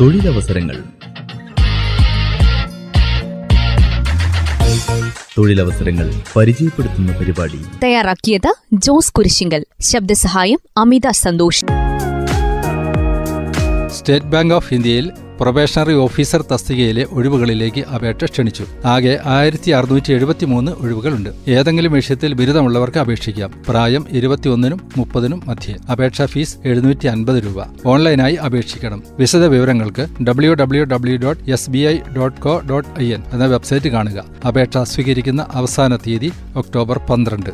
തൊഴിലവസരങ്ങൾ. തൊഴിലവസരങ്ങൾ പരിചയപ്പെടുത്തുന്ന പരിപാടി. തയ്യാറാക്കിയത് Jose Kurisingal. ശബ്ദസഹായം Amitha Santhosh. State Bank of ഇന്ത്യയിൽ പ്രൊബേഷണറി ഓഫീസർ തസ്തികയിലെ ഒഴിവുകളിലേക്ക് അപേക്ഷ ക്ഷണിച്ചു. ആകെ ആയിരത്തി അറുന്നൂറ്റി എഴുപത്തി മൂന്ന് ഒഴിവുകളുണ്ട്. ഏതെങ്കിലും വിഷയത്തിൽ ബിരുദമുള്ളവർക്ക് അപേക്ഷിക്കാം. പ്രായം ഇരുപത്തിയൊന്നിനും മുപ്പതിനും മധ്യേ. അപേക്ഷാ ഫീസ് എഴുന്നൂറ്റി അൻപത് രൂപ. ഓൺലൈനായി അപേക്ഷിക്കണം. വിശദ വിവരങ്ങൾക്ക് W W W dot S B I dot co dot I N എന്ന വെബ്സൈറ്റ് കാണുക. അപേക്ഷ സ്വീകരിക്കുന്ന അവസാന തീയതി ഒക്ടോബർ പന്ത്രണ്ട്.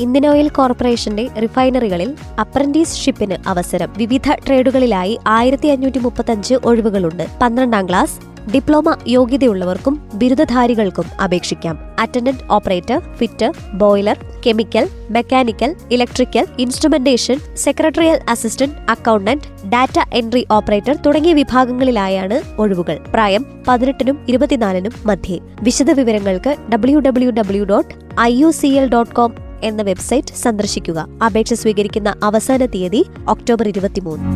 ഇന്ത്യൻ ഓയിൽ കോർപ്പറേഷന്റെ റിഫൈനറികളിൽ അപ്രന്റീസ്ഷിപ്പിന് അവസരം. വിവിധ ട്രേഡുകളിലായി ആയിരത്തി അഞ്ഞൂറ്റി മുപ്പത്തഞ്ച് ഒഴിവുകളുണ്ട്. പന്ത്രണ്ടാം ക്ലാസ് ഡിപ്ലോമ യോഗ്യതയുള്ളവർക്കും ബിരുദധാരികൾക്കും അപേക്ഷിക്കാം. Attendant operator fitter boiler chemical mechanical electrical instrumentation secretarial assistant accountant data entry operator തുടങ്ങിയ വിഭാഗങ്ങളിലായാണ് ഒഴിവുകൾ. പ്രായം പതിനെട്ടിനും ഇരുപത്തിനാലിനും മധ്യേ. വിശദവിവരങ്ങൾക്ക് W W W dot I U C L dot com എന്ന വെബ്സൈറ്റ് സന്ദർശിക്കുക. അപേക്ഷ സ്വീകരിക്കുന്ന അവസാന തീയതി ഒക്ടോബർ ഇരുപത്തിമൂന്ന്.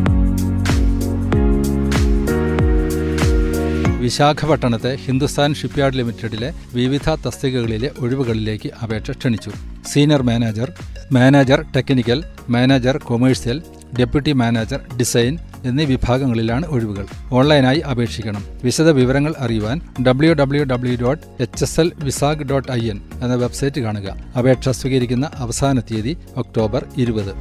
വിശാഖപട്ടണത്തെ ഹിന്ദുസ്ഥാൻ ഷിപ്പ്യാർഡ് ലിമിറ്റഡിലെ വിവിധ തസ്തികകളിലെ ഒഴിവുകളിലേക്ക് അപേക്ഷ ക്ഷണിച്ചു. Senior manager manager technical manager commercial deputy manager design എന്നീ വിഭാഗങ്ങളിലാണ് ഒഴിവുകൾ. ഓൺലൈനായി അപേക്ഷിക്കണം. വിശദ വിവരങ്ങൾ അറിയുവാൻ W W W dot H S L Vizag dot I N എന്ന വെബ്സൈറ്റ് കാണുക. അപേക്ഷ സ്വീകരിക്കുന്ന അവസാന തീയതി ഒക്ടോബർ ഇരുപത്.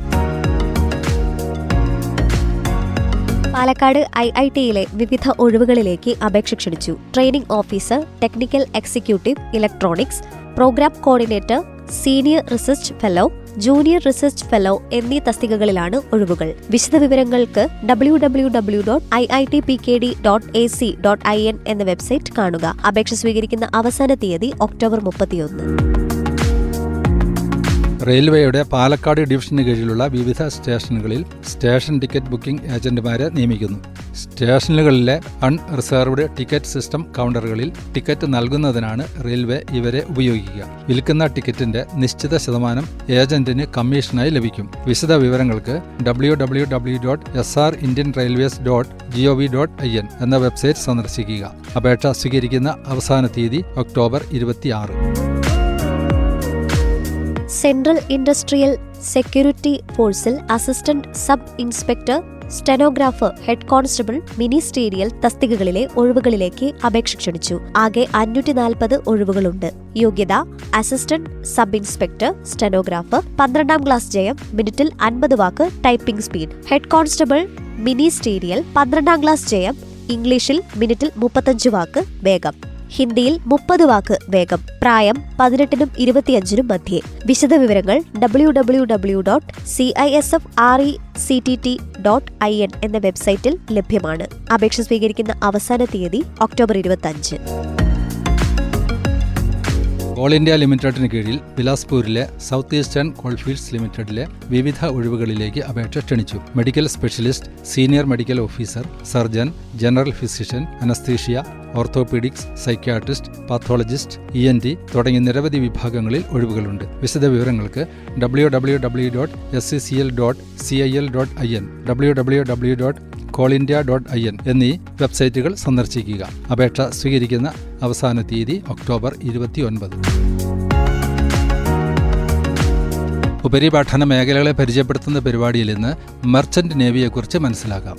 പാലക്കാട് ഐ ഐ ടിയിലെ വിവിധ ഒഴിവുകളിലേക്ക് അപേക്ഷ ക്ഷണിച്ചു. Training officer technical executive electronics program coordinator senior research fellow junior research fellow എന്നീ തസ്തികകളിലാണ് ഒഴിവുകൾ. വിശദവിവരങ്ങൾക്ക് W W W dot I I T P K D dot A C dot I N എന്ന website കാണുക. അപേക്ഷ സ്വീകരിക്കുന്ന അവസാന തീയതി ഒക്ടോബർ മുപ്പത്തിയൊന്ന്. റെയിൽവേയുടെ പാലക്കാട് ഡിവിഷന് കീഴിലുള്ള വിവിധ സ്റ്റേഷനുകളിൽ സ്റ്റേഷൻ ടിക്കറ്റ് ബുക്കിംഗ് ഏജന്റുമാരെ നിയമിക്കുന്നു. സ്റ്റേഷനുകളിലെ അൺറിസർവ്ഡ് ടിക്കറ്റ് സിസ്റ്റം കൗണ്ടറുകളിൽ ടിക്കറ്റ് നൽകുന്നതിനാണ് റെയിൽവേ ഇവരെ ഉപയോഗിക്കുക. വിൽക്കുന്ന ടിക്കറ്റിന്റെ നിശ്ചിത ശതമാനം ഏജന്റിന് കമ്മീഷനായി ലഭിക്കും. വിശദ വിവരങ്ങൾക്ക് W W W dot S R Indian Railways dot G O V dot I N എന്ന വെബ്സൈറ്റ് സന്ദർശിക്കുക. അപേക്ഷ സ്വീകരിക്കുന്ന അവസാന തീയതി ഒക്ടോബർ ഇരുപത്തിയാറ്. Central industrial security ഫോഴ്സിൽ assistant sub inspector stenographer head constable ministerial തസ്തികകളിലെ ഒഴിവുകളിലേക്ക് അപേക്ഷ ക്ഷണിച്ചു. ആകെ അഞ്ഞൂറ്റി നാൽപ്പത് ഒഴിവുകളുണ്ട്. യോഗ്യത അസിസ്റ്റന്റ് സബ് ഇൻസ്പെക്ടർ സ്റ്റെനോഗ്രാഫർ പന്ത്രണ്ടാം ക്ലാസ് ജയം മിനിറ്റിൽ അൻപത് വാക്ക് typing speed. Head constable ministerial പന്ത്രണ്ടാം ക്ലാസ് ജയം ഇംഗ്ലീഷിൽ മിനിറ്റിൽ മുപ്പത്തഞ്ച് വാക്ക് വേഗം. ഹിന്ദിയിൽ മുപ്പത് വാക്ക് വേഗം. പ്രായം പതിനെട്ടിനും ഇരുപത്തിയഞ്ചിനും മധ്യേ. വിശദവിവരങ്ങൾ W W W dot C I S F R E C T T dot I N എന്ന വെബ്സൈറ്റിൽ ലഭ്യമാണ്. അപേക്ഷ സ്വീകരിക്കുന്ന അവസാന തീയതി ഒക്ടോബർ ഇരുപത്തി ഓൾ ഇന്ത്യ ലിമിറ്റഡിന് കീഴിൽ ബിലാസ്പൂരിലെ സൗത്ത് ഈസ്റ്റേൺ കോൾഫീൽഡ്സ് ലിമിറ്റഡിലെ വിവിധ ഒഴിവുകളിലേക്ക് അപേക്ഷ ക്ഷണിച്ചു. Medical specialist senior medical officer surgeon general physician anaesthesia orthopaedics psychiatrist pathologist E N T തുടങ്ങിയ നിരവധി വിഭാഗങ്ങളിൽ ഒഴിവുകളുണ്ട്. വിശദ വിവരങ്ങൾക്ക് W W W dot S C C L dot C I L dot I N W W W dot Coal India dot I N എന്നീ വെബ്സൈറ്റുകൾ സന്ദർശിക്കുക. അപേക്ഷ സ്വീകരിക്കുന്ന അവസാന തീയതി ഒക്ടോബർ ഇരുപത്തിയൊൻപത്. ഉപരിപഠന മേഖലകളെ പരിചയപ്പെടുത്തുന്ന പരിപാടിയിൽ ഇന്ന് മെർച്ചന്റ് നേവിയെക്കുറിച്ച് മനസ്സിലാക്കാം.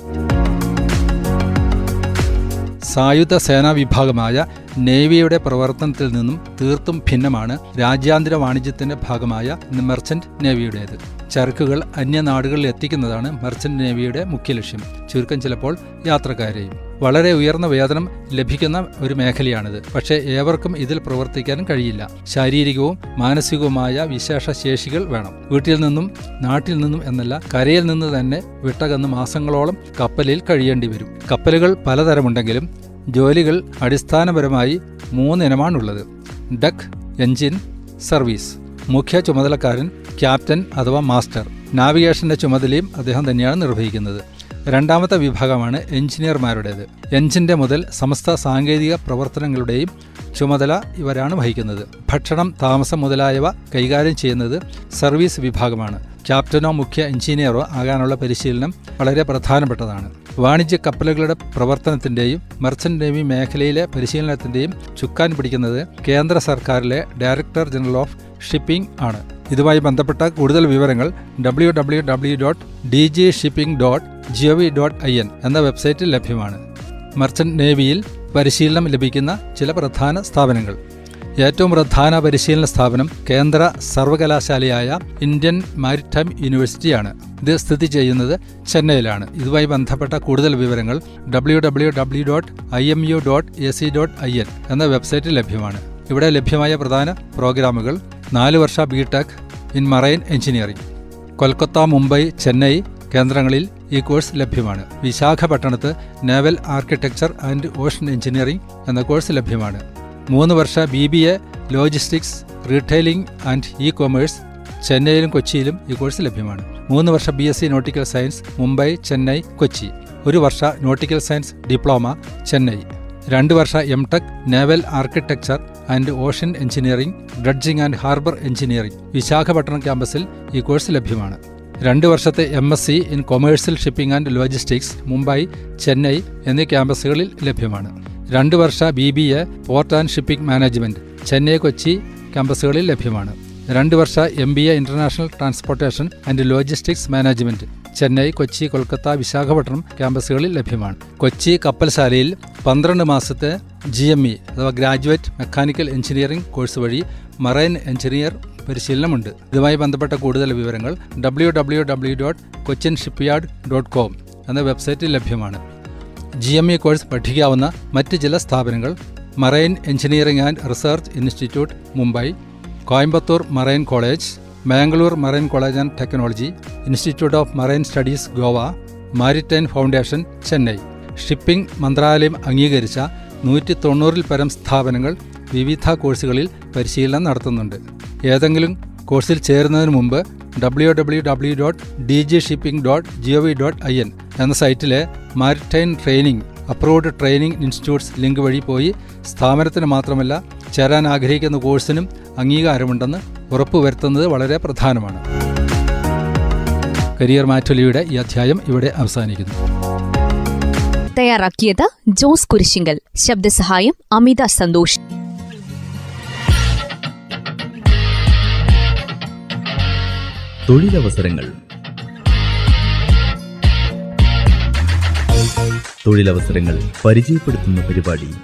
സായുധ സേനാ വിഭാഗമായ നേവിയുടെ പ്രവർത്തനത്തിൽ നിന്നും തീർത്തും ഭിന്നമാണ് രാജ്യാന്തര വാണിജ്യത്തിന്റെ ഭാഗമായ മെർച്ചന്റ് നേവിയുടേത്. ചരക്കുകൾ അന്യനാടുകളിൽ എത്തിക്കുന്നതാണ് മെർച്ചന്റ് നേവിയുടെ മുഖ്യ ലക്ഷ്യം. ചുരുക്കം ചിലപ്പോൾ യാത്രക്കാരെയും. വളരെ ഉയർന്ന വേതനം ലഭിക്കുന്ന ഒരു മേഖലയാണിത്. പക്ഷേ ഏവർക്കും ഇതിൽ പ്രവർത്തിക്കാൻ കഴിയില്ല. ശാരീരികവും മാനസികവുമായ വിശേഷ ശേഷികൾ വേണം. വീട്ടിൽ നിന്നും നാട്ടിൽ നിന്നും എന്നല്ല കരയിൽ നിന്ന് തന്നെ വിട്ടകന്ന് മാസങ്ങളോളം കപ്പലിൽ കഴിയേണ്ടി വരും. കപ്പലുകൾ പലതരമുണ്ടെങ്കിലും ജോലികൾ അടിസ്ഥാനപരമായി മൂന്നിനമാണുള്ളത്. Duck engine service. മുഖ്യ ചുമതലക്കാരൻ ക്യാപ്റ്റൻ അഥവാ മാസ്റ്റർ. നാവിഗേഷന്റെ ചുമതലയും അദ്ദേഹം തന്നെയാണ് നിർവഹിക്കുന്നത്. രണ്ടാമത്തെ വിഭാഗമാണ് എഞ്ചിനീയർമാരുടേത്. എഞ്ചിന്റെ മുതൽ സമസ്ത സാങ്കേതിക പ്രവർത്തനങ്ങളുടെയും ചുമതല ഇവരാണ് വഹിക്കുന്നത്. ഭക്ഷണം താമസം മുതലായവ കൈകാര്യം ചെയ്യുന്നത് സർവീസ് വിഭാഗമാണ്. ക്യാപ്റ്റനോ മുഖ്യ എഞ്ചിനീയറോ ആകാനുള്ള പരിശീലനം വളരെ പ്രധാനപ്പെട്ടതാണ്. വാണിജ്യ കപ്പലുകളുടെ പ്രവർത്തനത്തിന്റെയും മെർച്ചന്റ് നേവി മേഖലയിലെ പരിശീലനത്തിന്റെയും ചുക്കാൻ പിടിക്കുന്നത് കേന്ദ്ര സർക്കാരിലെ ഡയറക്ടർ ജനറൽ ഓഫ് ഷിപ്പിംഗ് ആണ്. ഇതുമായി ബന്ധപ്പെട്ട കൂടുതൽ വിവരങ്ങൾ W W W dot D G shipping dot G O V dot I N എന്ന വെബ്സൈറ്റിൽ ലഭ്യമാണ്. മർച്ചന്റ് നേവിയിൽ പരിശീലനം ലഭിക്കുന്ന ചില പ്രധാന സ്ഥാപനങ്ങൾ. ഏറ്റവും പ്രധാന പരിശീലന സ്ഥാപനം കേന്ദ്ര സർവകലാശാലയായ ഇന്ത്യൻ മാരിടൈം യൂണിവേഴ്സിറ്റിയാണ്. ഇത് സ്ഥിതി ചെയ്യുന്നത് ചെന്നൈയിലാണ്. ഇതുമായി ബന്ധപ്പെട്ട കൂടുതൽ വിവരങ്ങൾ W W W dot I M U dot A C dot I N എന്ന വെബ്സൈറ്റിൽ ലഭ്യമാണ്. ഇവിടെ ലഭ്യമായ പ്രധാന പ്രോഗ്രാമുകൾ നാല് വർഷ B tech in marine engineering Kolkata Mumbai Chennai കേന്ദ്രങ്ങളിൽ ഈ കോഴ്സ് ലഭ്യമാണ്. വിശാഖപട്ടണത്ത് naval architecture and ocean engineering എന്ന കോഴ്സ് ലഭ്യമാണ്. മൂന്ന് വർഷ B B A logistics retailing and E commerce ചെന്നൈയിലും കൊച്ചിയിലും ഈ കോഴ്സ് ലഭ്യമാണ്. മൂന്ന് വർഷ B S C nautical science Mumbai Chennai Kochi. ഒരു വർഷ നോട്ടിക്കൽ സയൻസ് ഡിപ്ലോമ ചെന്നൈ. രണ്ട് വർഷ M tech naval architecture and ocean engineering dredging and harbour engineering Visakhapatnam ക്യാമ്പസിൽ ഈ കോഴ്സ് ലഭ്യമാണ്. രണ്ട് വർഷത്തെ M S C in commercial shipping and logistics Mumbai Chennai എന്നീ ക്യാമ്പസുകളിൽ ലഭ്യമാണ്. രണ്ട് വർഷ B B A port and shipping management Chennai Kochi ക്യാമ്പസുകളിൽ ലഭ്യമാണ്. രണ്ട് വർഷ M B A international transportation and logistics management Chennai Kochi Kolkata Visakhapatnam ക്യാമ്പസുകളിൽ ലഭ്യമാണ്. കൊച്ചി കപ്പൽശാലയിൽ പന്ത്രണ്ട് മാസത്തെ ജി എം ഇ അഥവാ ഗ്രാജുവേറ്റ് മെക്കാനിക്കൽ എഞ്ചിനീയറിംഗ് കോഴ്സ് വഴി മറൈൻ എഞ്ചിനീയർ പരിശീലനമുണ്ട്. ഇതുമായി ബന്ധപ്പെട്ട കൂടുതൽ വിവരങ്ങൾ W W W dot Cochin shipyard dot com എന്ന വെബ്സൈറ്റിൽ ലഭ്യമാണ്. ജി എം ഇ കോഴ്സ് പഠിക്കാവുന്ന മറ്റ് ചില സ്ഥാപനങ്ങൾ marine engineering and research institute Mumbai Coimbatore marine college Mangalore marine college and technology institute of marine studies Goa maritime foundation Chennai. Shipping മന്ത്രാലയം അംഗീകരിച്ച നൂറ്റി തൊണ്ണൂറിൽ പരം സ്ഥാപനങ്ങൾ വിവിധ കോഴ്സുകളിൽ പരിശീലനം നടത്തുന്നുണ്ട്. ഏതെങ്കിലും കോഴ്സിൽ ചേരുന്നതിന് മുമ്പ് W W W dot D G shipping dot G O V dot I N എന്ന സൈറ്റിലെ maritime training approved training institutes link വഴി പോയി സ്ഥാപനത്തിന് മാത്രമല്ല ചേരാൻ ആഗ്രഹിക്കുന്ന കോഴ്സിനും അംഗീകാരമുണ്ടെന്ന് ഉറപ്പുവരുത്തുന്നത് വളരെ പ്രധാനമാണ്. കരിയർ മാറ്റൊലിയുടെ ഈ അധ്യായം ഇവിടെ അവസാനിക്കുന്നു. തയ്യാറാക്കിയത് ജോസ് കുരിശിങ്കൽ. ശബ്ദസഹായം അമിത സന്തോഷ്. തൊഴിലവസരങ്ങൾ. തൊഴിലവസരങ്ങൾ പരിചയപ്പെടുത്തുന്ന പരിപാടി